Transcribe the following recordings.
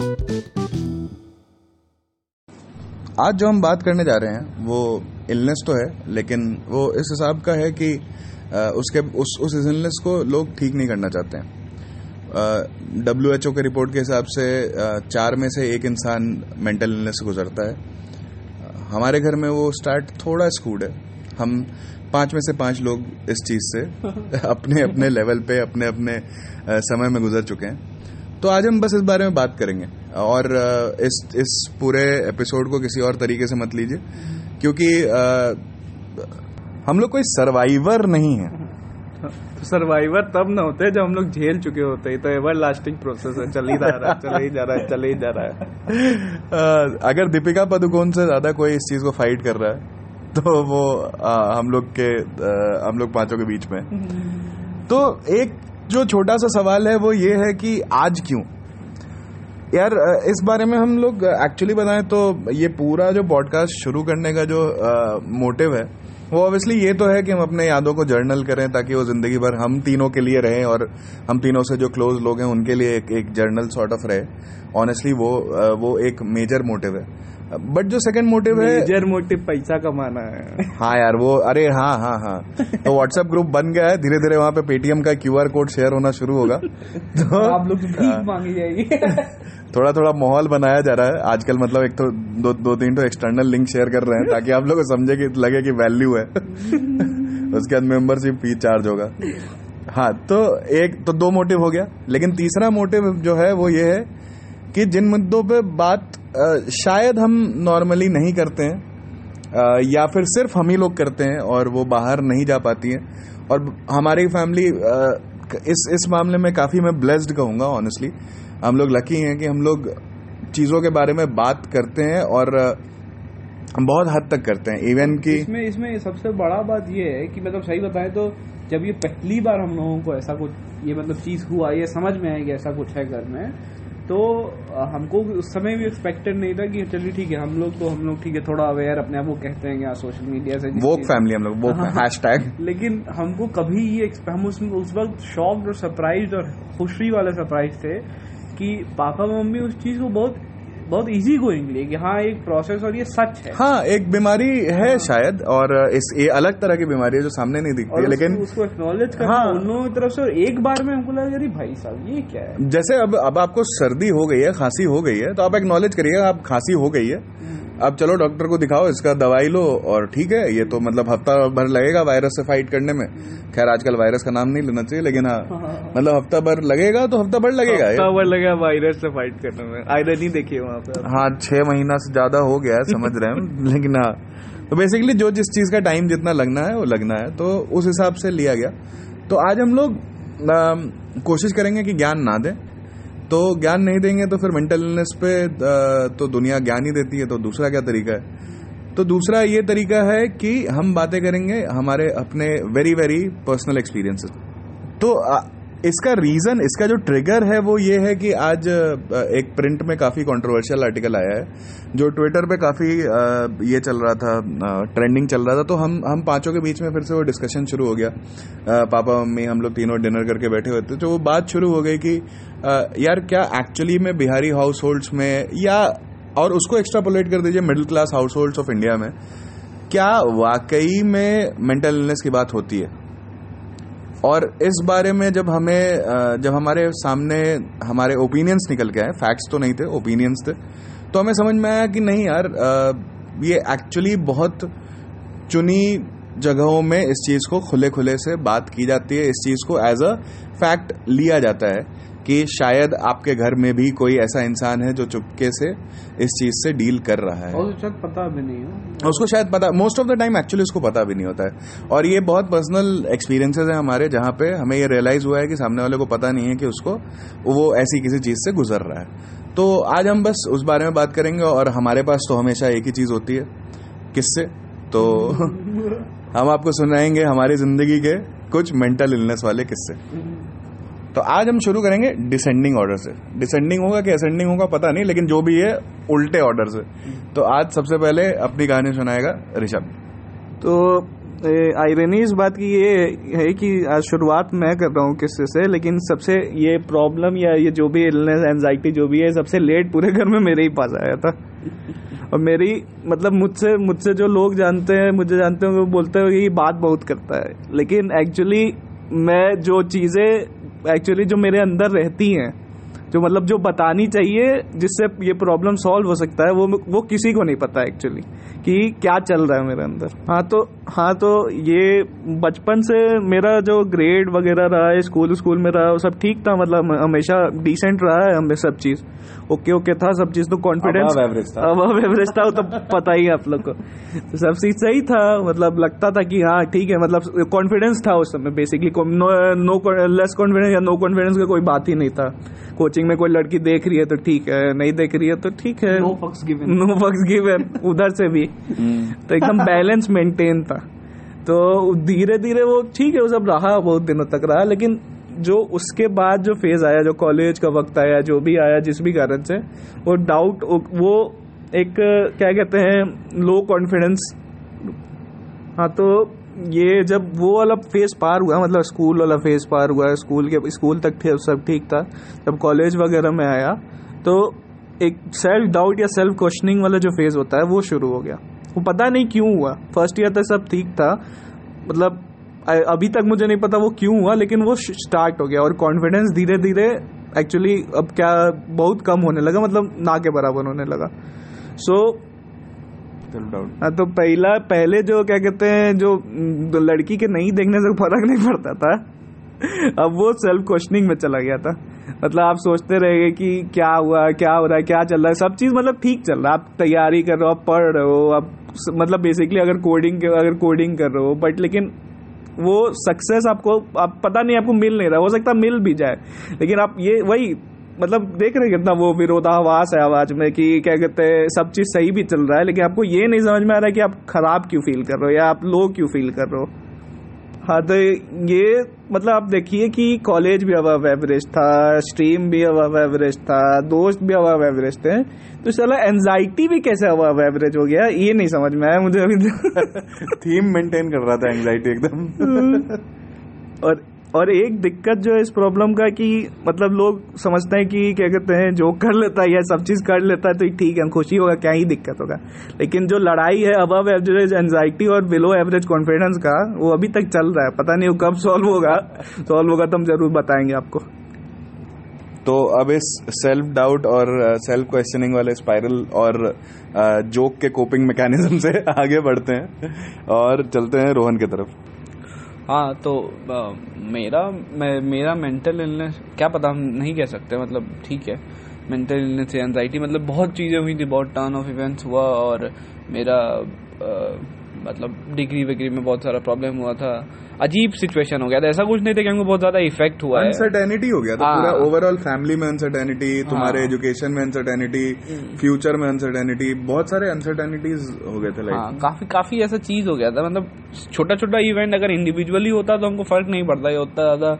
आज जो हम बात करने जा रहे हैं वो इलनेस तो है लेकिन वो इस हिसाब का है कि उसके उस उस इलनेस को लोग ठीक नहीं करना चाहते हैं। डब्ल्यू एच ओ के रिपोर्ट के हिसाब से चार में से एक इंसान मेंटल इलनेस से गुजरता है। हमारे घर में वो स्टार्ट थोड़ा स्कूड है। हम पाँच में से पाँच लोग इस चीज़ से अपने अपने लेवल पे अपने अपने समय में गुजर चुके हैं। तो आज हम बस इस बारे में बात करेंगे। और इस इस पूरे एपिसोड को किसी और तरीके से मत लीजिए क्योंकि आ, हम लोग कोई सर्वाइवर नहीं है। तो सर्वाइवर तब ना होते जब हम लोग झेल चुके होते हैं। तो एवर लास्टिंग प्रोसेस है। चल ही जा रहा है चल ही जा रहा है चल ही जा रहा है। अगर दीपिका पदुकोण से ज़्यादा कोई इस चीज़ को फाइट कर रहा है तो वो आ, हम लोग के आ, हम लोग पाँचों के बीच में। तो एक जो छोटा सा सवाल है वो ये है कि आज क्यों? यार इस बारे में हम लोग एक्चुअली बताएँ तो ये पूरा जो पॉडकास्ट शुरू करने का जो मोटिव है वो ऑब्वियसली ये तो है कि हम अपने यादों को जर्नल करें ताकि वो ज़िंदगी भर हम तीनों के लिए रहें और हम तीनों से जो क्लोज लोग हैं उनके लिए एक, एक जर्नल सॉर्ट ऑफ़ रहे। ऑनेस्टली वो वो एक मेजर मोटिव है। बट जो सेकंड मोटिव है मेजर मोटिव पैसा कमाना है। हाँ यार वो अरे हाँ हाँ हाँ। तो व्हाट्सएप ग्रुप बन गया है धीरे धीरे वहाँ पे पेटीएम का क्यूआर कोड शेयर होना शुरू होगा। तो आप लोग मांगी जाएगी। थोड़ा थोड़ा माहौल बनाया जा रहा है। आजकल मतलब एक तो दो दो तीन तो एक्सटर्नल लिंक शेयर कर रहे हैं ताकि आप लोग को समझे कि लगे कि वैल्यू है। उसके बाद मेंबरशिप फ़ी चार्ज होगा। हाँ तो एक तो दो मोटिव हो गया लेकिन तीसरा मोटिव जो है वो ये है कि जिन मुद्दों पे बात शायद हम नॉर्मली नहीं करते हैं या फिर सिर्फ़ हम ही लोग करते हैं और वो बाहर नहीं जा पाती हैं। और हमारी फैमिली इस इस मामले में काफ़ी मैं ब्लेस्ड कहूँगा ऑनेस्टली हम लोग लकी हैं कि हम लोग चीज़ों के बारे में बात करते हैं और बहुत हद तक करते हैं। इवन की इसमें इसमें सबसे बड़ा बात यह है कि मतलब सही बताएँ तो जब ये पहली बार हम लोगों को ऐसा कुछ, ये मतलब चीज़ हुआ, ये समझ में आया कि ऐसा कुछ है घर में तो हमको उस समय भी एक्सपेक्टेड नहीं था कि चलिए ठीक है हम लोग तो हम लोग ठीक है थोड़ा अवेयर अपने आप को कहते हैं क्या सोशल मीडिया से वो फैमिली हम लोग वो हैशटैग लेकिन हमको कभी ये हम उस, उस वक्त शॉक्ड और सरप्राइज़ और खुशी वाले सरप्राइज़ थे कि पापा मम्मी उस चीज़ को बहुत बहुत इजी गोइंग यहाँ हाँ एक प्रोसेस और ये सच है। हाँ एक बीमारी है हाँ। शायद और इस ये अलग तरह की बीमारी है जो सामने नहीं दिखती है लेकिन उसको एक्नोलेज करना हाँ, दोनों तरफ़ से और एक बार में हमको लगा अरे भाई साहब ये क्या है? जैसे अब अब आपको सर्दी हो गई है खांसी हो गई है तो आप एक्नोलेज करिए आप खांसी हो गई है। अब चलो डॉक्टर को दिखाओ इसका दवाई लो और ठीक है ये तो मतलब हफ़्ता भर लगेगा वायरस से फाइट करने में। खैर आजकल वायरस का नाम नहीं लेना चाहिए लेकिन हाँ मतलब हफ़्ता भर लगेगा तो हफ़्ता भर लगेगा हफ़्ता भर लगेगा वायरस से फाइट करने में। आयरन नहीं देखिए वहाँ पे हाँ छह महीना से ज़्यादा हो गया है समझ रहे हैं लेकिन हाँ। तो बेसिकली जो जिस चीज़ का टाइम जितना लगना है वो लगना है। तो उस हिसाब से लिया गया। तो आज हम लोग कोशिश करेंगे कि ज्ञान ना दें। तो ज्ञान नहीं देंगे तो फिर मेंटल इलनेस पे तो दुनिया ज्ञान ही देती है तो दूसरा क्या तरीका है? तो दूसरा ये तरीका है कि हम बातें करेंगे हमारे अपने वेरी वेरी पर्सनल एक्सपीरियंसेस तो इसका रीजन इसका जो ट्रिगर है वो ये है कि आज एक प्रिंट में काफ़ी कंट्रोवर्शियल आर्टिकल आया है, जो ट्विटर पे काफ़ी ये चल रहा था ट्रेंडिंग चल रहा था। तो हम हम पाँचों के बीच में फिर से वो डिस्कशन शुरू हो गया। पापा, मम्मी, हम लोग तीनों डिनर करके बैठे हुए थे तो वो बात शुरू हो गई कि यार, क्या एक्चुअली में बिहारी हाउस होल्ड्स में या, और उसको एक्स्ट्रापोलेट कर दीजिए middle class households of India में, क्या वाकई में मेंटल इलनेस की बात होती है? और इस बारे में जब हमें जब हमारे सामने हमारे ओपिनियंस निकल के आए फैक्ट्स तो नहीं थे ओपिनियंस थे तो हमें समझ में आया कि नहीं यार ये एक्चुअली बहुत चुनी जगहों में इस चीज़ को खुले खुले से बात की जाती है, इस चीज़ को एज अ फैक्ट लिया जाता है। कि शायद आपके घर में भी कोई ऐसा इंसान है जो चुपके से इस चीज़ से डील कर रहा है। और शायद पता भी नहीं हो। उसको शायद पता most of the time actually उसको पता भी नहीं होता है। और ये बहुत पर्सनल एक्सपीरियंसेस हैं हमारे जहाँ पे हमें ये रियलाइज़ हुआ है कि सामने वाले को पता नहीं है कि उसको वो ऐसी किसी चीज़ से गुजर रहा है। तो आज हम बस उस बारे में बात करेंगे और हमारे पास तो हमेशा एक ही चीज़ होती है किससे? तो हम आपको सुनाएँगे हमारी ज़िंदगी के कुछ मेंटल इलनेस वाले किस्से। तो आज हम शुरू करेंगे डिसेंडिंग ऑर्डर से। डिसेंडिंग होगा कि असेंडिंग होगा पता नहीं, लेकिन जो भी है, उल्टे ऑर्डर से। तो आज सबसे पहले अपनी कहानी सुनाएगा ऋषभ। तो आयरनी इस बात की ये है कि आज शुरुआत मैं कर रहा हूँ किस्से से, लेकिन सबसे ये प्रॉब्लम या ये जो भी इलनेस एनजाइटी जो भी है, सबसे लेट पूरे घर में मेरे ही पास आया था। और मेरी मतलब मुझसे मुझसे जो लोग जानते हैं, मुझे जानते हैं, वो बोलते हैं कि ये बात बहुत करता है। लेकिन एक्चुअली मैं जो चीज़ें एक्चुअली जो मेरे अंदर रहती हैं जो मतलब जो बतानी चाहिए जिससे ये प्रॉब्लम सॉल्व हो सकता है वो वो किसी को नहीं पता एक्चुअली कि क्या चल रहा है मेरे अंदर। हाँ तो हाँ तो ये बचपन से मेरा जो ग्रेड वगैरह रहा है स्कूल स्कूल में रहा वो सब ठीक था मतलब हमेशा डिसेंट रहा है हमें सब चीज़। ओके ओके था सब चीज़ तो कॉन्फिडेंस average था। अब एवरेज था वो तो पता ही है आप लोग को। तो सब चीज़ सही था मतलब लगता था कि हाँ ठीक है मतलब कॉन्फिडेंस था उस समय basically no no less confidence या नो कॉन्फिडेंस का कोई बात ही नहीं था। कोचिंग में कोई लड़की देख रही है तो ठीक है नहीं देख रही है तो ठीक है। नो फक्स गिवन नो फक्स गिवन उधर से भी। तो एकदम बैलेंस मेंटेन था। तो धीरे धीरे वो ठीक है वो सब रहा बहुत दिनों तक रहा लेकिन जो उसके बाद जो फ़ेज़ आया जो कॉलेज का वक्त आया जो भी आया जिस भी कारण से वो डाउट वो एक क्या कहते हैं लो कॉन्फिडेंस हाँ तो ये जब वो वाला फ़ेज़ पार हुआ मतलब स्कूल वाला फ़ेज़ पार हुआ स्कूल के स्कूल तक थे सब ठीक था, जब कॉलेज वगैरह में आया तो एक सेल्फ डाउट या सेल्फ क्वेश्चनिंग वाला जो फ़ेज़ होता है, वो शुरू हो गया। वो पता नहीं क्यों हुआ। फ़र्स्ट ईयर तक सब ठीक था मतलब अभी तक मुझे नहीं पता वो क्यों हुआ, लेकिन वो स्टार्ट हो गया और कॉन्फिडेंस धीरे धीरे एक्चुअली अब क्या, बहुत कम होने लगा मतलब ना के बराबर होने लगा। सो डाउट हाँ तो पहला, पहले जो क्या कहते हैं, जो लड़की के नहीं देखने से फ़र्क नहीं पड़ता था, अब वो सेल्फ क्वेश्चनिंग में चला गया था। मतलब आप सोचते रहेंगे कि क्या हुआ, क्या हो रहा है, क्या चल रहा है, सब चीज़ मतलब ठीक चल रहा है। आप तैयारी कर रहे हो, आप पढ़ रहे हो, आप मतलब बेसिकली अगर कोडिंग अगर कोडिंग कर रहे हो बट लेकिन वो सक्सेस आपको, आप पता नहीं, आपको मिल नहीं रहा, हो सकता मिल भी जाए। लेकिन आप ये, वही मतलब देख रहे कितना वो विरोधाभास है आवाज़ में कि क्या कहते हैं सब चीज़ सही भी चल रहा है लेकिन आपको ये नहीं समझ में आ रहा है कि आप खराब क्यों फील कर रहे हो या आप लो क्यों फील कर रहे हो। हाँ तो ये मतलब आप देखिए कि कॉलेज भी अबव एवरेज था स्ट्रीम भी अबव एवरेज था दोस्त भी अबव एवरेज थे। तो चला एनजाइटी भी कैसे अबव एवरेज हो गया ये नहीं समझ में आया मुझे अभी थीम मेंटेन कर रहा था एंग्जाइटी एकदम। और और एक दिक्कत जो है इस प्रॉब्लम का कि मतलब लोग समझते हैं कि क्या कहते हैं जो कर लेता है या सब चीज़ कर लेता है तो ठीक है खुशी होगा, क्या ही दिक्कत होगा। लेकिन जो लड़ाई है अबव एवरेज एंजाइटी और बिलो एवरेज कॉन्फिडेंस का, वो अभी तक चल रहा है। पता नहीं वो कब सॉल्व होगा। सॉल्व होगा तो हम ज़रूर बताएँगे आपको। तो अब इस सेल्फ डाउट और सेल्फ क्वेश्चनिंग वाले स्पाइरल और जोक के कोपिंग मैकेनिज्म से आगे बढ़ते हैं और चलते हैं रोहन की तरफ़। हाँ तो आ, मेरा मैं, मेरा मेंटल इलनेस क्या पता हम नहीं कह सकते मतलब ठीक है। मेंटल इलनेस या एनजाइटी मतलब बहुत चीज़ें हुई थी बहुत टर्न ऑफ़ इवेंट्स हुआ और मेरा आ, मतलब डिग्री वगैरह में बहुत सारा प्रॉब्लम हुआ था। अजीब सिचुएशन हो गया था। ऐसा कुछ नहीं था कि हमको बहुत ज़्यादा इफ़ेक्ट हुआ अनसर्टेनिटी हो गया था। हाँ। पूरा ओवरऑल फैमिली में अनसर्टेनिटी तुम्हारे हाँ। एजुकेशन में अनसर्टेनिटी फ्यूचर में अनसर्टेनिटी बहुत सारे अनसर्टेनिटीज हो गए थे हाँ लाइफ काफ़ी काफ़ी ऐसा चीज़ हो गया था। मतलब छोटा छोटा इवेंट अगर इंडिविजुअली होता तो हमको फ़र्क नहीं पड़ता। ये उतना ज़्यादा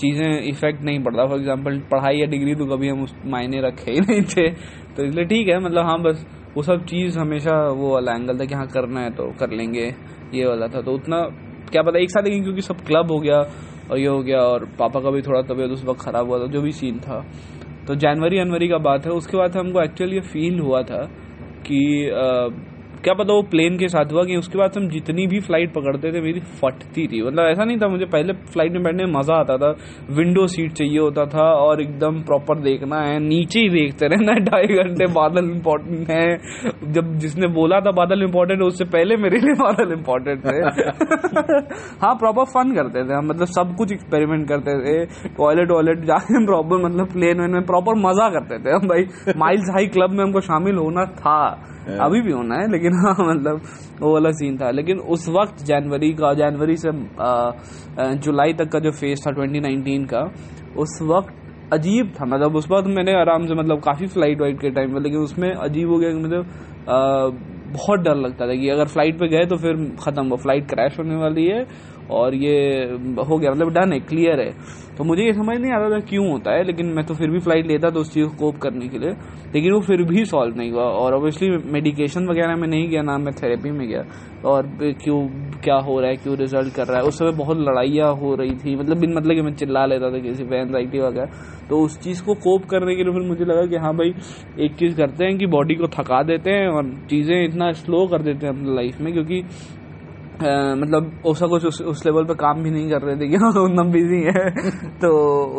चीज़ें इफ़ेक्ट नहीं पड़ता। फॉर एग्ज़ाम्पल पढ़ाई या डिग्री तो कभी हम उस मायने रखे ही नहीं थे। तो इसलिए ठीक है मतलब हाँ बस वो सब चीज़ हमेशा वो वाला एंगल था कि हाँ करना है तो कर लेंगे ये वाला था। तो उतना क्या पता एक साथ क्योंकि सब क्लब हो गया, और ये हो गया, और पापा का भी थोड़ा तबीयत उस वक्त खराब हुआ था, जो भी सीन था। तो जनवरी जनवरी का बात है। उसके बाद हमको एक्चुअली ये फील हुआ था कि क्या पता वो प्लेन के साथ हुआ कि उसके बाद हम जितनी भी फ़्लाइट पकड़ते थे, मेरी फटती थी। मतलब ऐसा नहीं था, मुझे पहले फ़्लाइट में बैठने में मज़ा आता था। विंडो सीट चाहिए होता था और एकदम प्रॉपर देखना है, नीचे ही देखते रहना ढाई घंटे बादल इंपॉर्टेंट है। जब जिसने बोला था बादल इंपॉर्टेंट है उससे पहले मेरे लिए बादल इंपॉर्टेंट थे। हाँ प्रॉपर फन करते थे हम मतलब सब कुछ एक्सपेरिमेंट करते थे। टॉयलेट वॉयलेट जाके प्रॉपर मतलब प्लेन वेन में प्रॉपर मज़ा करते थे हम, भाई। माइल्स हाई क्लब में हमको शामिल होना था। अभी भी होना है, लेकिन हाँ मतलब वो वाला सीन था। लेकिन उस वक्त, जनवरी का, जनवरी से जुलाई तक का जो फ़ेज़ था 2019 का, उस वक्त अजीब था। मतलब उस वक्त मैंने आराम से मतलब काफ़ी फ़्लाइट वाइट के टाइम पे, लेकिन उसमें अजीब हो गया कि मतलब बहुत डर लगता था कि अगर फ़्लाइट पे गए तो फिर ख़त्म, वो फ़्लाइट क्रैश होने वाली है। और ये हो गया मतलब डन है क्लियर है। तो मुझे ये समझ नहीं आता था क्यों होता है, लेकिन मैं तो फिर भी फ़्लाइट लेता था उस चीज़ को कोप करने के लिए, लेकिन वो फिर भी सॉल्व नहीं हुआ। और ऑब्वियसली मेडिकेशन वगैरह में नहीं गया, ना मैं थेरेपी में गया। और क्यों, क्या हो रहा है, क्यों रिज़ल्ट कर रहा है, उस समय बहुत लड़ाइयाँ हो रही थी मतलब बिन मतलब कि मैं चिल्ला लेता था किसी पे एनजाइटी वगैरह। तो उस चीज़ को कोप करने के लिए फिर मुझे लगा कि हाँ भाई, एक चीज़ करते हैं कि बॉडी को थका देते हैं और चीज़ें इतना स्लो कर देते हैं अपनी लाइफ में, क्योंकि मतलब ऐसा कुछ उस, उस लेवल पे काम भी नहीं कर रहे थे कि हाँ बिज़ी है। तो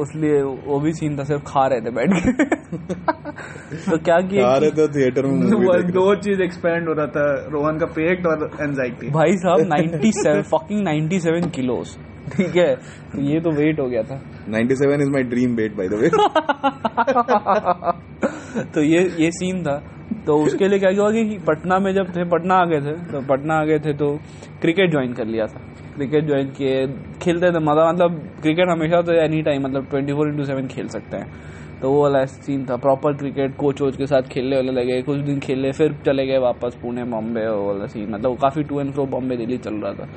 उसलिए वो भी सीन था सिर्फ़ खा रहे थे बैठ के। तो क्या खा किया रहे थे थिएटर में दो चीज़ एक्सपेंड हो रहा था रोहन का पेट और एंजाइटी भाई साहब 97 फकिंग 97 किलोस ठीक है? तो ये तो वेट हो गया था। थे 97 is my dream weight by the way तो ये ये सीन था। तो उसके लिए क्या हुआ कि पटना में जब थे, पटना आ गए थे तो पटना आ गए थे तो क्रिकेट ज्वाइन कर लिया था। क्रिकेट ज्वाइन किए, खेलते थे मज़ा मतलब क्रिकेट हमेशा तो एनी टाइम मतलब ट्वेंटी फोर इंटू सेवन खेल सकते हैं। तो वो वाला सीन था प्रॉपर क्रिकेट कोच वोच के साथ खेलने वाले लगे, कुछ दिन खेले फिर चले गए वापस पुणे, बॉम्बे, वो वाला सीन मतलब काफ़ी to and fro Bombay Delhi चल रहा था।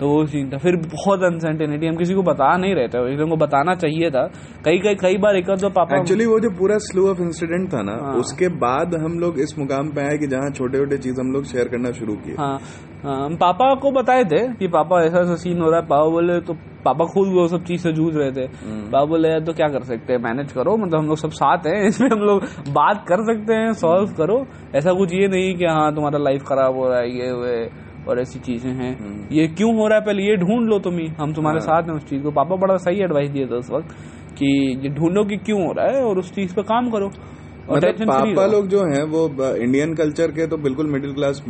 तो वो सीन था। फिर बहुत अनसर्टेनिटी हम किसी को बता नहीं रहे थे। किसी को बताना चाहिए था। कई कई कई बार एक दो पापा एक्चुअली वो जो पूरा स्लो ऑफ़ इंसिडेंट था ना हाँ। उसके बाद हम लोग इस मुकाम पे आए कि जहाँ छोटे छोटे चीज़ हम लोग शेयर करना शुरू किए। हाँ हाँ, हम पापा को बताए थे कि पापा ऐसा ऐसा सीन हो रहा है। पापा बोले तो पापा खुद वो सब चीज़ से जूझ रहे थे। पापा बोले यार तो क्या कर सकते हैं? मैनेज करो। मतलब हम लोग सब साथ हैं। इसमें हम लोग बात कर सकते हैं सॉल्व करो। ऐसा कुछ ये नहीं कि हाँ तुम्हारा लाइफ खराब हो रहा है ये वे और ऐसी चीज़ें हैं। ये क्यों हो रहा है? पहले ये ढूंढ लो तुम्हें ही। हम तुम्हारे साथ हैं उस चीज़ को। पापा बड़ा सही एडवाइस दिया था उस वक्त कि ये ढूंढो कि क्यों हो रहा है और उस चीज़ पे काम करो। मतलब पापा लोग जो हैं वो इंडियन कल्चर के तो बिल्कुल मिडिल क्लास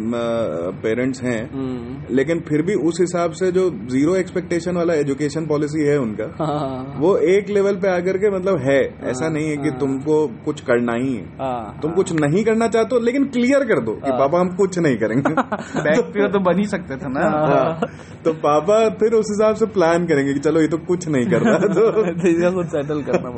पेरेंट्स हैं। हम्म, लेकिन फिर भी उस हिसाब से जो ज़ीरो एक्सपेक्टेशन वाला एजुकेशन पॉलिसी है उनका हाँ वो एक लेवल पे आकर के मतलब है। ऐसा नहीं है कि तुमको कुछ करना ही है। हाँ तुम कुछ नहीं करना चाहते हो लेकिन क्लियर कर दो कि पापा हम कुछ नहीं करेंगे। बैक तो बन ही सकते थे ना। हाँ, तो पापा फिर उस हिसाब से प्लान करेंगे कि चलो ये तो कुछ नहीं कर रहा तो तो सेटल करना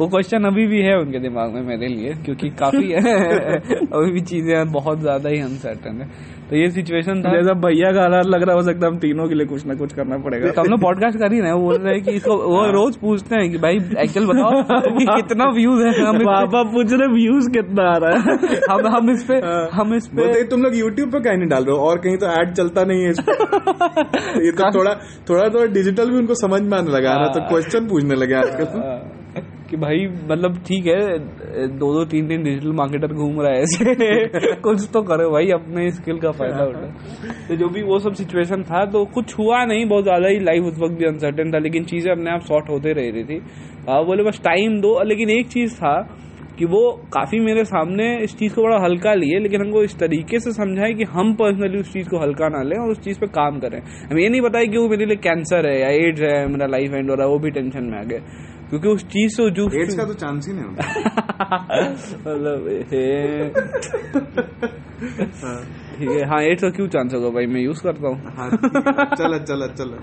वो क्वेश्चन अभी भी है उनके दिमाग में मेरे लिए क्योंकि काफ़ी है अभी भी चीज़ें बहुत ज़्यादा ही अनसर्टन है। तो ये सिचुएशन था। जैसा भैया का हालात लग रहा हो सकता है हम तीनों के लिए कुछ ना कुछ करना पड़ेगा। तो हम लोग पॉडकास्ट कर ही रहे हैं बोल रहे हैं कि इसको वो रोज पूछते हैं कि भाई एक्चुअल बताओ कि कितना व्यूज़ है हम पापा पूछ रहे व्यूज़ कितना आ रहा है। हम हम इस पे हम इस पे बोलते तुम लोग यूट्यूब पे कहीं नहीं डाल रहे हो और कहीं तो ऐड चलता नहीं है इस पे। ये तो थोड़ा थोड़ा थोड़ा डिजिटल भी उनको समझ में आने लगा है ना तो क्वेश्चन पूछने लगे आजकल। हाँ, कि भाई मतलब ठीक है दो दो तीन दिन डिजिटल मार्केटर घूम रहा है ऐसे। कुछ तो करो भाई अपने स्किल का फ़ायदा उठा तो जो भी वो सब सिचुएशन था तो कुछ हुआ नहीं बहुत ज़्यादा ही लाइफ उस वक्त भी अनसर्टेन था लेकिन चीज़ें अपने आप सॉर्ट होते रह रही थी। आ, बोले बस टाइम दो। लेकिन एक चीज़ था कि वो काफ़ी मेरे सामने इस चीज़ को बड़ा हल्का लिए लेकिन हमको इस तरीके से समझाए कि हम पर्सनली उस चीज़ को हल्का ना लें और उस चीज़ पे काम करें। हमें ये नहीं बताया कि वो मेरे लिए कैंसर है या एड्स है मेरा लाइफ एंड हो रहा है वो भी टेंशन में आ गए क्योंकि उस चीज़ से जूझ एड्स का तो चांस ही नहीं होता। मतलब ठीक है। हाँ एड्स का क्यों चांस होगा भाई? मैं यूज़ करता हूँ। हाँ, चलो चलो चलो।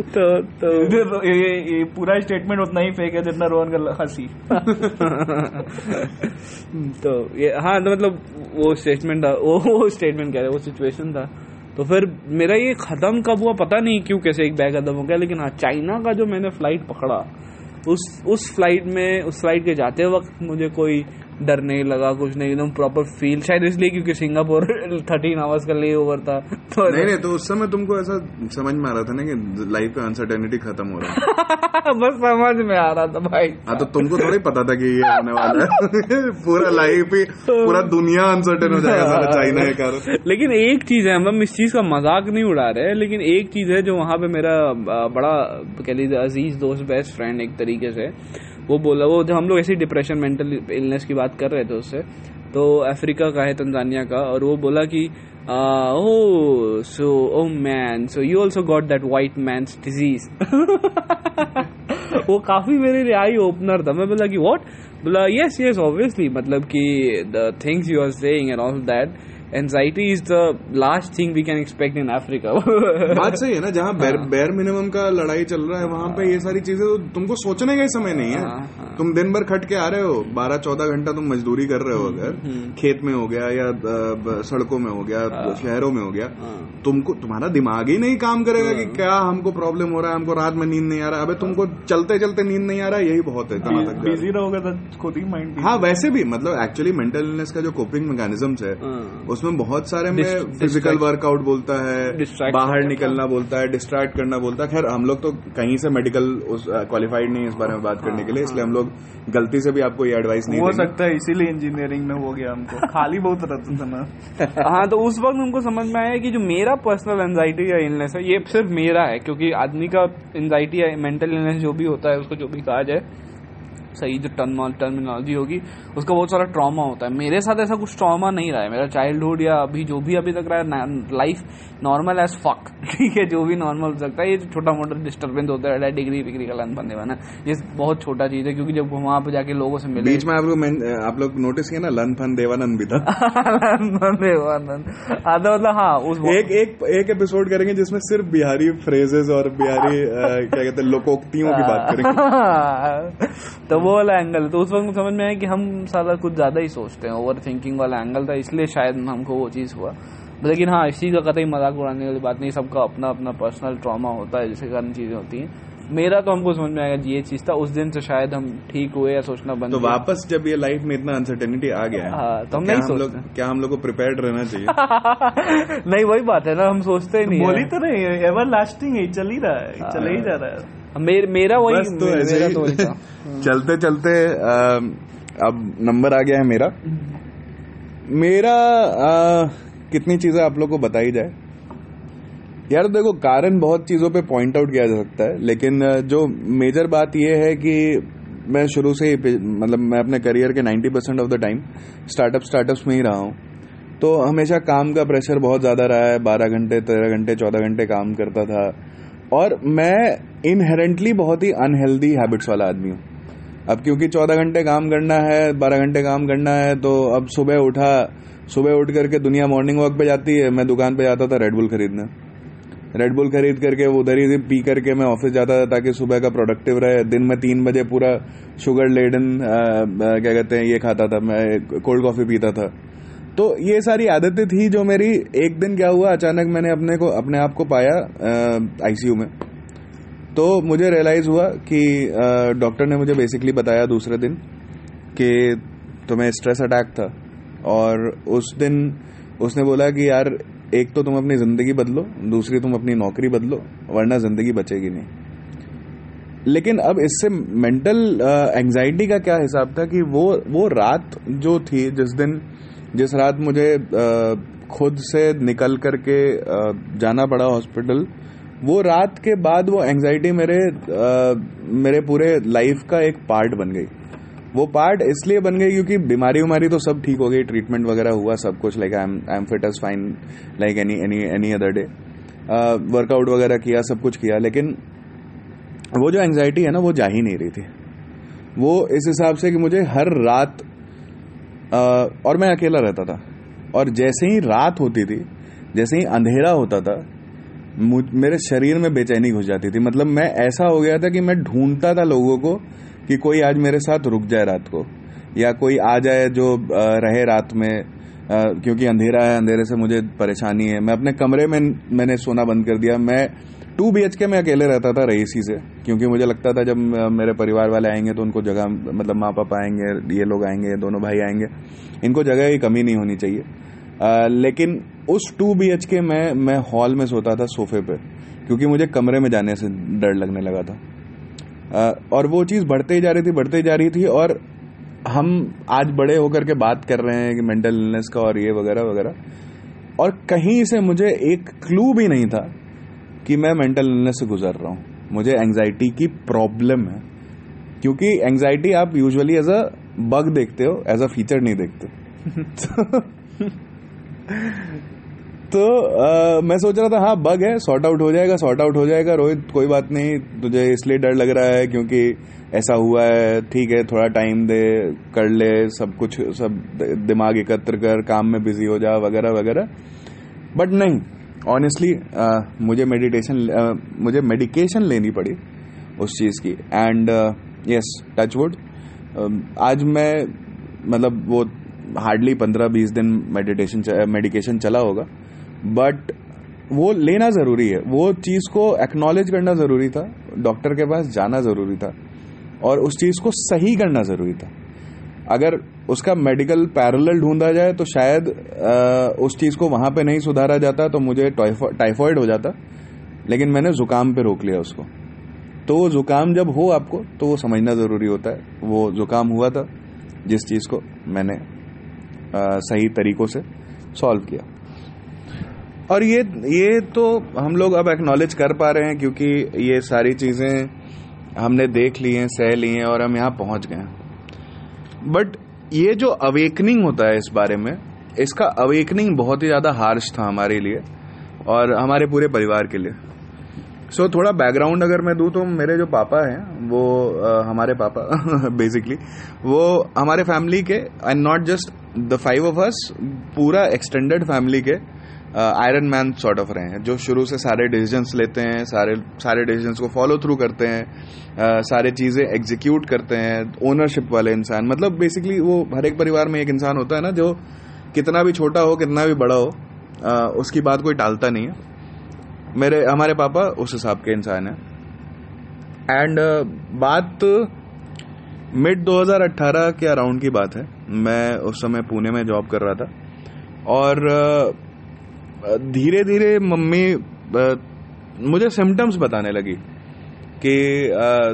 तो तो। ये, ये, ये पूरा स्टेटमेंट उतना ही फेक है जितना रोहन का हँसी। तो ये हाँ तो मतलब वो स्टेटमेंट था वो वो स्टेटमेंट कह रहे वो सिचुएशन था। तो फिर मेरा ये खत्म कब हुआ पता नहीं क्यों, कैसे एक बैग खत्म हो गया, लेकिन हाँ चाइना का जो मैंने फ़्लाइट पकड़ा, उस उस फ़्लाइट में, उस फ़्लाइट के जाते वक्त मुझे कोई डर नहीं लगा कुछ नहीं एकदम प्रॉपर फील शायद इसलिए क्योंकि सिंगापुर थर्टीन आवर्स का ले ओवर था तो नहीं नहीं तो उस समय तुमको ऐसा समझ में आ रहा था ना कि लाइफ का अनसर्टेनिटी खत्म हो रहा है। बस समझ में आ रहा था भाई। हाँ तो तुमको थोड़ा पता था कि ये होने वाला है। पूरा लाइफ ही पूरा दुनिया अनसर्टेन हो जाएगा सारा चाइना के कारण लेकिन एक चीज़ है हम इस चीज़ का मज़ाक नहीं उड़ा रहे लेकिन एक चीज़ है जो वहाँ पे मेरा बड़ा कह लीजिए अज़ीज़ दोस्त बेस्ट फ्रेंड एक तरीके से वो बोला, वो जब हम लोग ऐसी डिप्रेशन मेंटल इलनेस की बात कर रहे थे उससे तो अफ्रीका का है तंजानिया का, और वो बोला कि ओ so oh man so you also got that white man's disease वो काफ़ी मेरे लिए आई ओपनर था। मैं बोला कि वॉट बोला यस यस ऑब्वियसली मतलब कि the things you are saying and all that anxiety is the last thing we can expect in Africa बात सही है ना जहाँ बेर, बेर मिनिमम का लड़ाई चल रहा है वहाँ पे ये सारी चीज़ें तो तुमको सोचने का ही समय नहीं है हाँ, हाँ। तुम दिन भर खट के आ रहे हो बारह चौदह घंटा तुम मजदूरी कर रहे हो हम्म, अगर खेत में हो गया या सड़कों में हो गया हाँ। शहरों में हो गया तुमको तुम्हारा दिमाग ही नहीं काम करेगा कि क्या हमको प्रॉब्लम हो रहा है हमको रात में नींद नहीं आ रहा है अबे तुमको चलते चलते नींद नहीं आ रहा है यही बहुत है कहाँ तक है। बिज़ी रहोगे तो खुद ही माइंड हाँ वैसे भी मतलब एक्चुअली मेंटल इलनेस का जो कोपिंग मैकेनिज्म है हाँ। उसमें बहुत सारे में फ़िज़िकल वर्कआउट बोलता है बाहर निकलना बोलता है डिस्ट्रैक्ट करना बोलता है। खैर हम लोग तो कहीं से मेडिकल क्वालिफाइड नहीं है इस बारे में बात करने के लिए इसलिए हम लोग गलती से भी आपको ये एडवाइस नहीं हो सकता है इसीलिए इंजीनियरिंग में हो गया हमको। खाली बहुत रहता था ना। हाँ तो उस वक्त उनको समझ में आया कि जो मेरा पर्सनल एंजाइटी या इलनेस है ये सिर्फ़ मेरा है क्योंकि आदमी का एंजाइटी या मेंटल इलनेस जो भी होता है उसको जो भी कहा जाए सही जो टर्म टर्मिनोलॉजी होगी उसका बहुत सारा ट्रॉमा होता है। मेरे साथ ऐसा कुछ ट्रॉमा नहीं रहा है। मेरा चाइल्डहुड या अभी जो भी अभी तक रहा है लाइफ नॉर्मल एज फक ठीक है जो भी नॉर्मल हो सकता है। ये छोटा मोटा डिस्टर्बेंस होता है डिग्री विग्री का लन बंदे बना ये बहुत छोटा चीज़ है क्योंकि जब वहाँ पे जाके लोगों से मिले बीच में आप लोग आप लोग नोटिस किया ना लन फन देवानंद भी था। देवानंद। हाँ तो मतलब हाँ उस एक एक एक एपिसोड करेंगे जिसमें सिर्फ़ बिहारी फ्रेजेस और बिहारी क्या कहते हैं लोकोक्तियों की बात करेंगे। तो वो वाला एंगल तो उस वक्त समझ में आया कि हम सारा कुछ ज़्यादा ही सोचते हैं ओवर थिंकिंग वाला एंगल था, इसलिए शायद हमको वो चीज़ हुआ। लेकिन हाँ इसी का कतई मज़ाक उड़ाने वाली बात नहीं, सबका अपना अपना पर्सनल ट्रॉमा होता है जिसके कारण चीज़ें होती हैं। मेरा तो हमको समझ में आएगा ये चीज़ था उस दिन से शायद हम ठीक हुए या सोचना बंद तो वापस जब ये लाइफ में इतना अनसर्टेनिटी आ गया है हाँ, तो हम नहीं हम लोग सोचते। क्या हम लोग को प्रिपेयर्ड रहना चाहिए? नहीं वही बात है ना हम सोचते ही नहीं बोली तो नहीं एवर लास्टिंग है चल ही रहा है चले ही जा रहा है। मेर, मेरा वही तो ऐसे मेरा तो वही था। चलते चलते अम, अब नंबर आ गया है मेरा। मेरा कितनी चीज़ें आप लोग को बताई जाए? यार देखो, कारण बहुत चीज़ों पे पॉइंट आउट किया जा सकता है, लेकिन जो मेजर बात यह है कि मैं शुरू से ही मतलब मैं अपने करियर के 90 percent of the time startup startups में ही रहा हूँ। तो हमेशा काम का प्रेशर बहुत ज़्यादा रहा है, बारह घंटे, तेरह घंटे, चौदह घंटे काम करता था। और मैं इनहेरेंटली बहुत ही अनहेल्दी हैबिट्स वाला आदमी हूँ। अब क्योंकि चौदह घंटे काम करना है, बारह घंटे काम करना है तो अब सुबह उठा, सुबह उठ करके दुनिया मॉर्निंग वॉक पे जाती है, मैं दुकान पे जाता था रेडबुल खरीदने। रेडबुल खरीद करके, वो उधर ही पी करके मैं ऑफ़िस जाता था ताकि सुबह का प्रोडक्टिव रहे। दिन में तीन बजे पूरा शुगर लेडन क्या कहते हैं, ये खाता था, मैं कोल्ड कॉफ़ी पीता था। तो ये सारी आदतें थी जो मेरी, एक दिन क्या हुआ, अचानक मैंने अपने को, अपने आप को पाया आईसीयू में। तो मुझे रियलाइज़ हुआ कि डॉक्टर ने मुझे बेसिकली बताया दूसरे दिन कि तुम्हें स्ट्रेस अटैक था। और उस दिन, उसने बोला कि यार एक तो तुम अपनी ज़िंदगी बदलो दूसरी तुम अपनी नौकरी बदलो वरना ज़िंदगी बचेगी नहीं। लेकिन अब इससे मेंटल एंजाइटी का क्या हिसाब था कि वो वो रात जो थी जिस दिन जिस रात मुझे अ, खुद से निकल करके अ, जाना पड़ा हॉस्पिटल वो रात के बाद वो एंजाइटी मेरे अ, मेरे पूरे लाइफ का एक पार्ट बन गई। वो पार्ट इसलिए बन गई क्योंकि बीमारी उमारी तो सब ठीक हो गई ट्रीटमेंट वगैरह हुआ सब कुछ like I am I am fit as fine like any any any other day workout वगैरह किया सब कुछ किया लेकिन वो जो एंजाइटी है ना वो जा ही नहीं रही थी। वो इस हिसाब से कि मुझे हर रात अ, और मैं अकेला रहता था और जैसे ही रात होती थी जैसे ही अंधेरा होता था मेरे शरीर में बेचैनी घुस जाती थी। मतलब मैं ऐसा हो गया था कि मैं ढूंढता था लोगों को कि कोई आज मेरे साथ रुक जाए रात को या कोई आ जाए जो रहे रात में क्योंकि अंधेरा है अंधेरे से मुझे परेशानी है। मैं अपने कमरे में मैंने सोना बंद कर दिया। मैं टू बी के में अकेले रहता था रईसी से क्योंकि मुझे लगता था जब मेरे परिवार वाले आएँगे तो उनको जगह मतलब माँ पापा आएँगे ये लोग आएँगे दोनों भाई आएँगे इनको जगह की कमी नहीं होनी चाहिए। अ, लेकिन उस टू बी के में मैं हॉल में सोता था सोफे पे क्योंकि मुझे कमरे में जाने से डर लगने लगा था। और वो चीज़ बढ़ते ही जा रही थी, बढ़ते ही जा रही थी और हम आज बड़े होकर के बात कर रहे हैं कि मेंटल इलनेस का और ये वगैरह वगैरह। और कहीं से मुझे एक क्लू भी नहीं था कि मैं मेंटल इलनेस से गुजर रहा हूँ। मुझे एंजाइटी की प्रॉब्लम है। क्योंकि एंजाइटी आप यूजुअली एज अ बग देखते हो एज अ फीचर नहीं देखते। तो आ, मैं सोच रहा था हाँ बग है सॉर्ट आउट हो जाएगा सॉर्ट आउट हो जाएगा रोहित कोई बात नहीं तुझे इसलिए डर लग रहा है क्योंकि ऐसा हुआ है ठीक है थोड़ा टाइम दे कर ले सब कुछ सब दिमाग एकत्र कर काम में बिज़ी हो जा वगैरह वगैरह। बट नहीं ऑनेस्टली मुझे मेडिटेशन मुझे मेडिकेशन लेनी पड़ी उस चीज़ की। एंड यस टच वुड आज मैं मतलब वो हार्डली पंद्रह बीस दिन मेडिटेशन मेडिकेशन चला होगा। बट वो लेना ज़रूरी है। वो चीज़ को एक्नॉलेज करना ज़रूरी था। डॉक्टर के पास जाना ज़रूरी था और उस चीज़ को सही करना ज़रूरी था। अगर उसका मेडिकल पैरल ढूंढा जाए तो शायद आ, उस चीज़ को वहाँ पे नहीं सुधारा जाता तो मुझे टाइफॉइड हो जाता। लेकिन मैंने जुकाम पे रोक लिया उसको। तो वो जुकाम जब हो आपको तो वो समझना ज़रूरी होता है। वो जुकाम हुआ था जिस चीज़ को मैंने आ, सही तरीकों से सॉल्व किया। और ये ये तो हम लोग अब एक्नॉलेज कर पा रहे हैं क्योंकि ये सारी चीज़ें हमने देख ली हैं सह ली हैं और हम यहाँ पहुँच गए बट ये जो अवेकनिंग होता है इस बारे में इसका अवेकनिंग बहुत ही ज़्यादा हार्श था हमारे लिए और हमारे पूरे परिवार के लिए। सो so, थोड़ा बैकग्राउंड अगर मैं दूँ तो मेरे जो पापा हैं वो आ, हमारे पापा बेसिकली वो हमारे फैमिली के and not just the five of us पूरा एक्सटेंडेड फैमिली के आयरन मैन सॉर्ट ऑफ़ रहे हैं जो शुरू से सारे डिसीजंस लेते हैं सारे सारे डिसीजंस को फॉलो थ्रू करते हैं uh, सारे चीज़ें एग्जीक्यूट करते हैं ओनरशिप वाले इंसान मतलब बेसिकली वो हर एक परिवार में एक इंसान होता है ना जो कितना भी छोटा हो कितना भी बड़ा हो uh, उसकी बात कोई टालता नहीं है। मेरे हमारे पापा उस हिसाब के इंसान हैं। एंड uh, बात मिड 2018 के अराउंड की बात है। मैं उस समय पुणे में जॉब कर रहा था। और धीरे धीरे मम्मी मुझे सिम्टम्स बताने लगी कि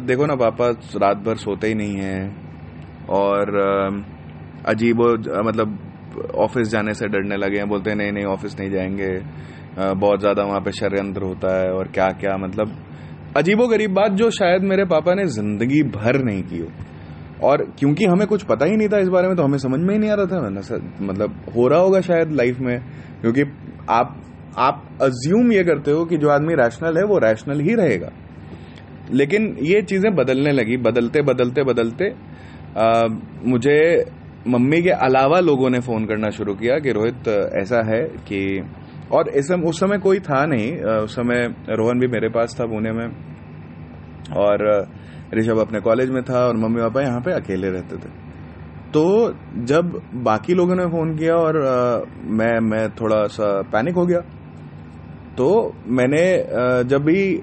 देखो ना पापा रात भर सोते ही नहीं हैं और अजीब मतलब ऑफ़िस जाने से डरने लगे हैं, बोलते हैं, नहीं नहीं, ऑफ़िस नहीं जाएँगे। बहुत ज़्यादा वहाँ पे षड्यंत्र होता है और क्या क्या मतलब अजीबो गरीब बात जो शायद मेरे पापा ने ज़िंदगी भर नहीं की हो। और क्योंकि हमें कुछ पता ही नहीं था इस बारे में तो हमें समझ में ही नहीं आ रहा था। मतलब हो रहा होगा शायद लाइफ में, क्योंकि आप आप अज्यूम ये करते हो कि जो आदमी रैशनल है वो रैशनल ही रहेगा। लेकिन ये चीज़ें बदलने लगी बदलते बदलते बदलते आ, मुझे मम्मी के अलावा लोगों ने फ़ोन करना शुरू किया कि रोहित ऐसा है कि और इस उस समय कोई था नहीं उस समय रोहन भी मेरे पास था पुणे में और ऋषभ अपने कॉलेज में था और मम्मी पापा यहाँ पे अकेले रहते थे। तो जब बाकी लोगों ने फ़ोन किया और आ, मैं मैं थोड़ा सा पैनिक हो गया तो मैंने आ, जब भी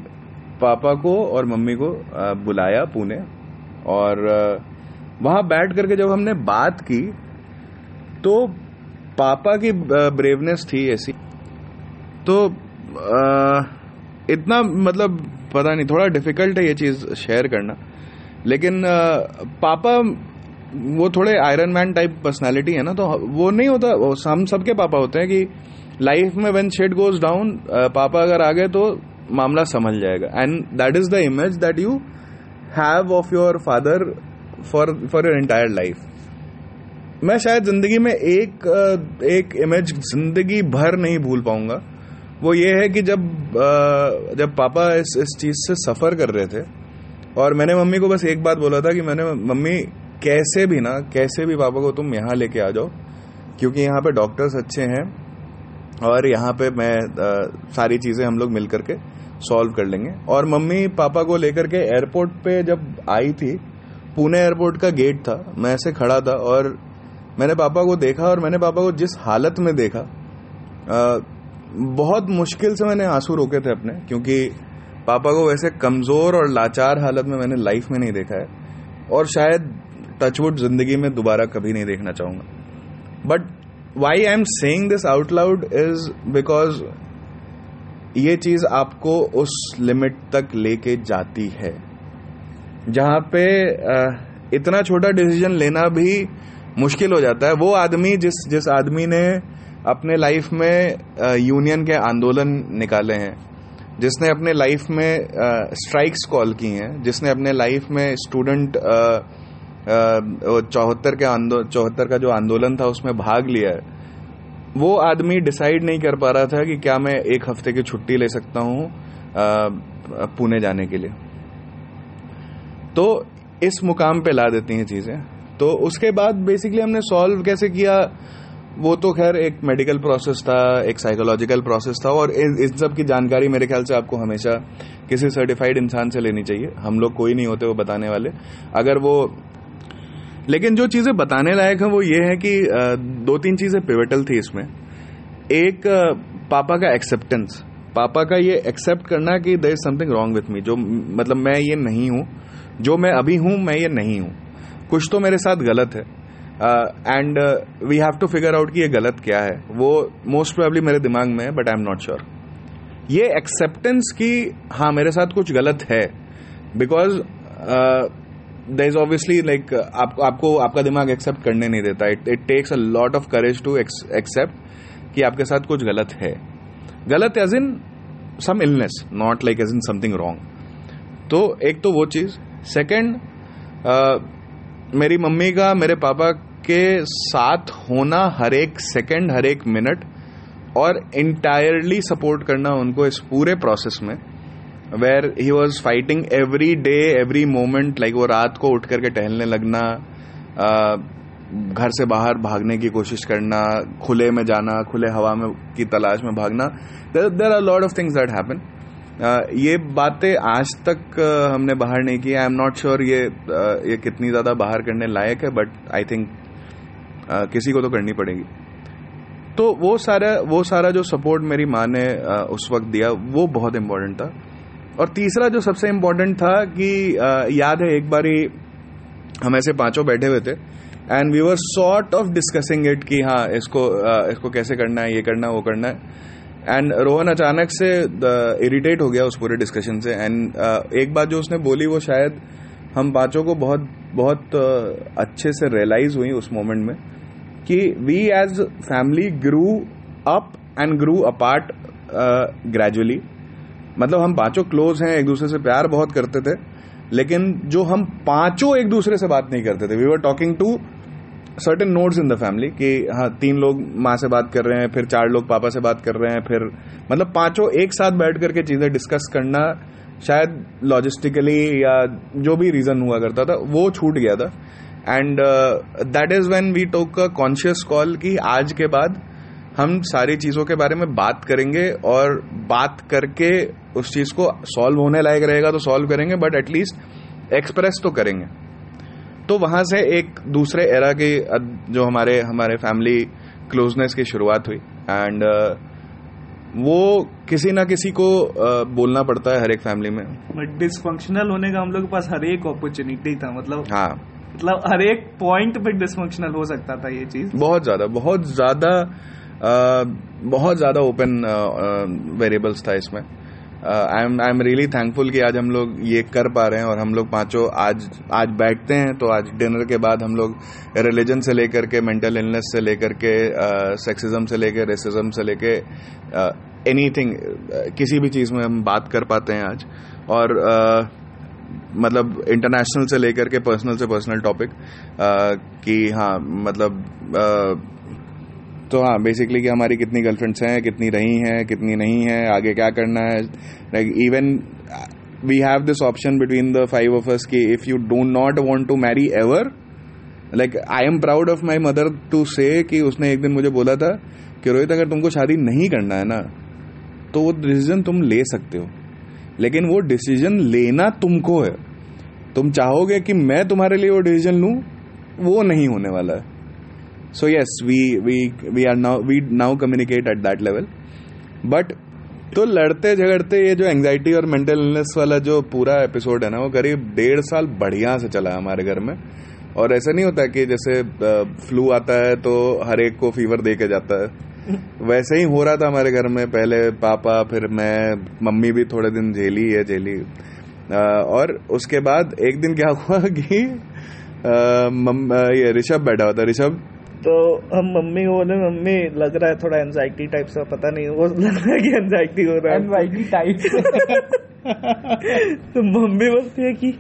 पापा को और मम्मी को आ, बुलाया पुणे और आ, वहाँ बैठ करके जब हमने बात की तो पापा की ब्रेवनेस थी ऐसी। तो आ, इतना मतलब पता नहीं थोड़ा डिफ़िकल्ट है ये चीज़ शेयर करना। लेकिन पापा वो थोड़े आयरन मैन टाइप पर्सनैलिटी है ना तो वो नहीं होता हम सबके पापा होते हैं कि लाइफ में वेन शेड गोज डाउन पापा अगर आ गए तो मामला समझ जाएगा। And that is the image that you have of your father for for your entire life मैं शायद ज़िंदगी में एक एक इमेज ज़िंदगी भर नहीं भूल पाऊँगा। वो ये है कि जब जब पापा इस इस चीज़ से सफ़र कर रहे थे, और मैंने मम्मी को बस एक बात बोला था कि मैंने मम्मी कैसे भी ना कैसे भी पापा को तुम यहाँ लेके आ जाओ क्योंकि यहाँ पे डॉक्टर्स अच्छे हैं और यहाँ पे मैं आ, सारी चीज़ें हम लोग मिल करके सॉल्व कर लेंगे। और मम्मी पापा को लेकर के एयरपोर्ट पे जब आई थी पुणे एयरपोर्ट का गेट था मैं ऐसे खड़ा था और मैंने पापा को देखा और मैंने पापा को जिस हालत में देखा आ, बहुत मुश्किल से मैंने आँसू रोके थे अपने क्योंकि पापा को वैसे कमज़ोर और लाचार हालत में मैंने लाइफ में नहीं देखा है। और शायद टचवुड ज़िंदगी में दोबारा कभी नहीं देखना चाहूँगा। But why I am saying this out loud is because ये चीज़ आपको उस लिमिट तक लेके जाती है। जहाँ पे इतना छोटा डिसीज़न लेना भी मुश्किल हो जाता है। वो आदमी जिस जिस आदमी ने अपने लाइफ में यूनियन के आंदोलन निकाले हैं, जिसने अपने लाइफ में स्ट्राइक्स कॉल की हैं, जिसने अपने लाइफ में स्टूडेंट चौहत्तर के चौहत्तर का जो आंदोलन था, उसमें भाग लिया है। वो आदमी डिसाइड नहीं कर पा रहा था कि क्या मैं एक हफ़्ते की छुट्टी ले सकता हूँ पुणे जाने के लिए। तो इस मुकाम पे ला देती हैं चीज़ें। तो उसके बाद बेसिकली हमने सॉल्व कैसे किया? वो तो खैर एक मेडिकल प्रोसेस था, एक साइकोलॉजिकल प्रोसेस था, और इस सब की जानकारी मेरे ख्याल से आपको हमेशा किसी सर्टिफाइड इंसान से लेनी चाहिए। हम लोग कोई नहीं होते वो बताने वाले। अगर वो लेकिन जो चीज़ें बताने लायक है वो ये है कि दो तीन चीज़ें पिवटल थी इसमें। एक पापा का एक्सेप्टेंस पापा का ये एक्सेप्ट करना कि there is something wrong with me जो मतलब मैं ये नहीं हूँ। जो मैं अभी हूँ, मैं ये नहीं हूँ। कुछ तो मेरे साथ गलत है। And we have to figure out कि ये गलत क्या है। वो मोस्ट प्रोबेबली मेरे दिमाग में है but I am not sure ये एक्सेप्टेंस की हाँ मेरे साथ कुछ गलत है। Because there is obviously like आपको, आपका दिमाग एक्सेप्ट करने नहीं देता. It it takes a lot of courage to accept कि आपके साथ कुछ गलत है. गलत as in some illness not like as in something wrong तो एक तो वो चीज़. सेकंड मेरी मम्मी का, मेरे पापा के साथ होना हर एक सेकेंड हर एक मिनट और इंटायरली सपोर्ट करना उनको इस पूरे प्रोसेस में. Where he was fighting every day every moment like वो रात को उठ करके टहलने लगना घर से बाहर भागने की कोशिश करना, खुले में जाना, खुले हवा में की तलाश में भागना there are lot of things that happen ये बातें आज तक हमने बाहर नहीं की। आई एम नॉट श्योर ये ये कितनी ज़्यादा बाहर करने लायक है बट आई थिंक किसी को तो करनी पड़ेगी। तो वो सारा वो सारा जो सपोर्ट मेरी माँ ने उस वक्त दिया, वो बहुत इम्पोर्टेंट था। और तीसरा जो सबसे इम्पोर्टेंट था कि याद है, एक बारी हम ऐसे पाँचों बैठे हुए थे and we were sort of discussing it कि हाँ इसको इसको कैसे करना है, ये करना है, वो करना है। एंड रोहन अचानक से इरिटेट हो गया उस पूरे डिस्कशन से। एंड एक बात जो उसने बोली, वो शायद हम पाँचों को बहुत बहुत अच्छे से रियलाइज़ हुई उस मोमेंट में कि we as family grew up and grew apart gradually मतलब हम पाँचों क्लोज हैं, एक दूसरे से प्यार बहुत करते थे, लेकिन जो हम पाँचों एक दूसरे से बात नहीं करते थे। We were talking to certain notes in the family कि हाँ तीन लोग माँ से बात कर रहे हैं, फिर चार लोग पापा से बात कर रहे हैं, फिर मतलब पाँचों एक साथ बैठ करके चीज़ें डिस्कस करना शायद लॉजिस्टिकली या जो भी रीजन हुआ करता था, वो छूट गया था। And that is when we took a conscious call कि आज के बाद हम सारी चीज़ों के बारे में बात करेंगे और बात करके उस चीज़ को सॉल्व होने लायक रहेगा तो सॉल्व करेंगे बट एटलीस्ट एक्सप्रेस तो करेंगे। तो वहाँ से एक दूसरे एरा की जो हमारे हमारे फैमिली क्लोजनेस की शुरुआत हुई। एंड वो किसी ना किसी को बोलना पड़ता है हर एक फैमिली में। बट डिसफंक्शनल होने का हम लोग के पास हर एक अपॉर्चुनिटी था मतलब हाँ। मतलब हर एक पॉइंट पे डिसफंक्शनल हो सकता था ये चीज़। बहुत ज़्यादा बहुत ज़्यादा बहुत ज़्यादा ओपन वेरिएबल्स था इसमें. I am I am really thankful कि आज हम लोग ये कर पा रहे हैं और हम लोग पाँचों आज आज बैठते हैं तो आज डिनर के बाद हम लोग रिलीजन से लेकर के मेंटल इलनेस से लेकर के सेक्सिज्म से लेकर रेसिज्म से लेकर लेके एनीथिंग किसी भी चीज़ में हम बात कर पाते हैं आज. और अ, मतलब इंटरनेशनल से लेकर के पर्सनल से पर्सनल टॉपिक कि हाँ मतलब तो हाँ बेसिकली कि हमारी कितनी गर्लफ्रेंड्स हैं, कितनी रही हैं, कितनी नहीं हैं, आगे क्या करना है। Like even we have this option between the five of us कि if you do not want to marry ever like I am proud of my mother to say कि उसने एक दिन मुझे बोला था कि रोहित, अगर तुमको शादी नहीं करना है ना तो वो डिसीज़न तुम ले सकते हो। लेकिन वो डिसीज़न लेना तुमको है। तुम चाहोगे कि मैं तुम्हारे लिए वो डिसीज़न लूँ, वो नहीं होने वाला है। So yes we we we are now we now communicate at that level but तो लड़ते झगड़ते ये जो एंजाइटी और मेंटल इलनेस वाला जो पूरा एपिसोड है ना, वो करीब डेढ़ साल बढ़िया से चला हमारे घर में। और ऐसा नहीं होता कि जैसे फ्लू आता है तो हर एक को फीवर दे के जाता है। वैसे ही हो रहा था हमारे घर में पहले पापा, फिर मैं, मम्मी भी थोड़े दिन झेली है झेली। और उसके बाद एक दिन क्या हुआ कि ये ऋषभ बैठा हुआ था, ऋषभ। तो हम मम्मी को बोले मम्मी लग रहा है थोड़ा एनजाइटी टाइप सा पता नहीं वो लग रहा है कि एनजाइटी हो रहा है। एनजाइटी टाइप तो मम्मी बोलती है कि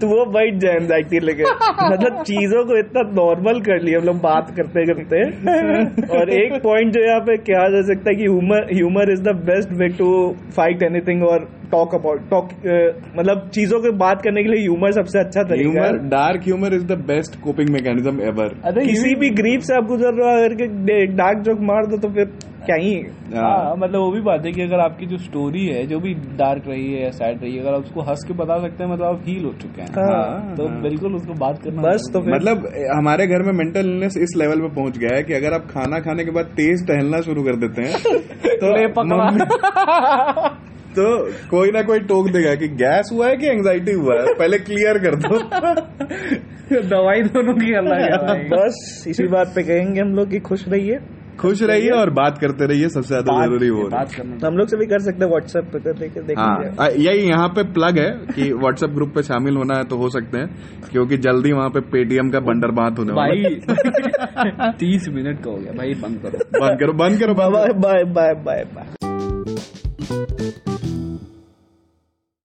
तू वो बैठ जाए एंजाइटी लेके। मतलब चीज़ों को इतना नॉर्मल कर लिया हम लोग बात करते करते। और एक पॉइंट जो यहाँ पे कहा जा सकता है कि humour humour is the best way to fight anything और टॉक अबाउट टॉक मतलब चीज़ों को बात करने के लिए ह्यूमर सबसे अच्छा तरीका ह्यूमर है dark humour is the best coping mechanism ever अरे किसी भी ग्रीप से आप गुजर रहे हो अगर डार्क जोक मार दो तो फिर क्या ही? हाँ। मतलब वो भी बात है कि अगर आपकी जो स्टोरी है जो भी डार्क रही है या सैड रही है अगर आप उसको हंस के बता सकते हैं मतलब आप हील हो चुके हैं। हाँ, तो बिल्कुल उसको बात करना बस तो मतलब हमारे घर में मेंटल इलनेस इस लेवल पे पहुँच गया है कि अगर आप खाना खाने के बाद तेज टहलना शुरू कर देते हैं तो तो कोई ना कोई टोक देगा कि गैस हुआ है कि एंजाइटी हुआ है? पहले क्लियर कर दो। दवाई दोनों की अलग है बस इसी बात पे कहेंगे हम लोग कि खुश रहिए। खुश रहिए और बात करते रहिए सबसे ज़्यादा ज़रूरी वो है। तो हम लोग से भी कर सकते हैं व्हाट्सएप पे कर देख देख हाँ यही यहाँ पे प्लग है कि व्हाट्सएप ग्रुप पे शामिल होना है तो हो सकते हैं क्योंकि जल्दी वहाँ पे पेटीएम का बंडर बात होने वाला है। भाई तीस मिनट का हो गया भाई बंद करो। बंद करो बंद करो बंद करो। Bye bye bye bye bye.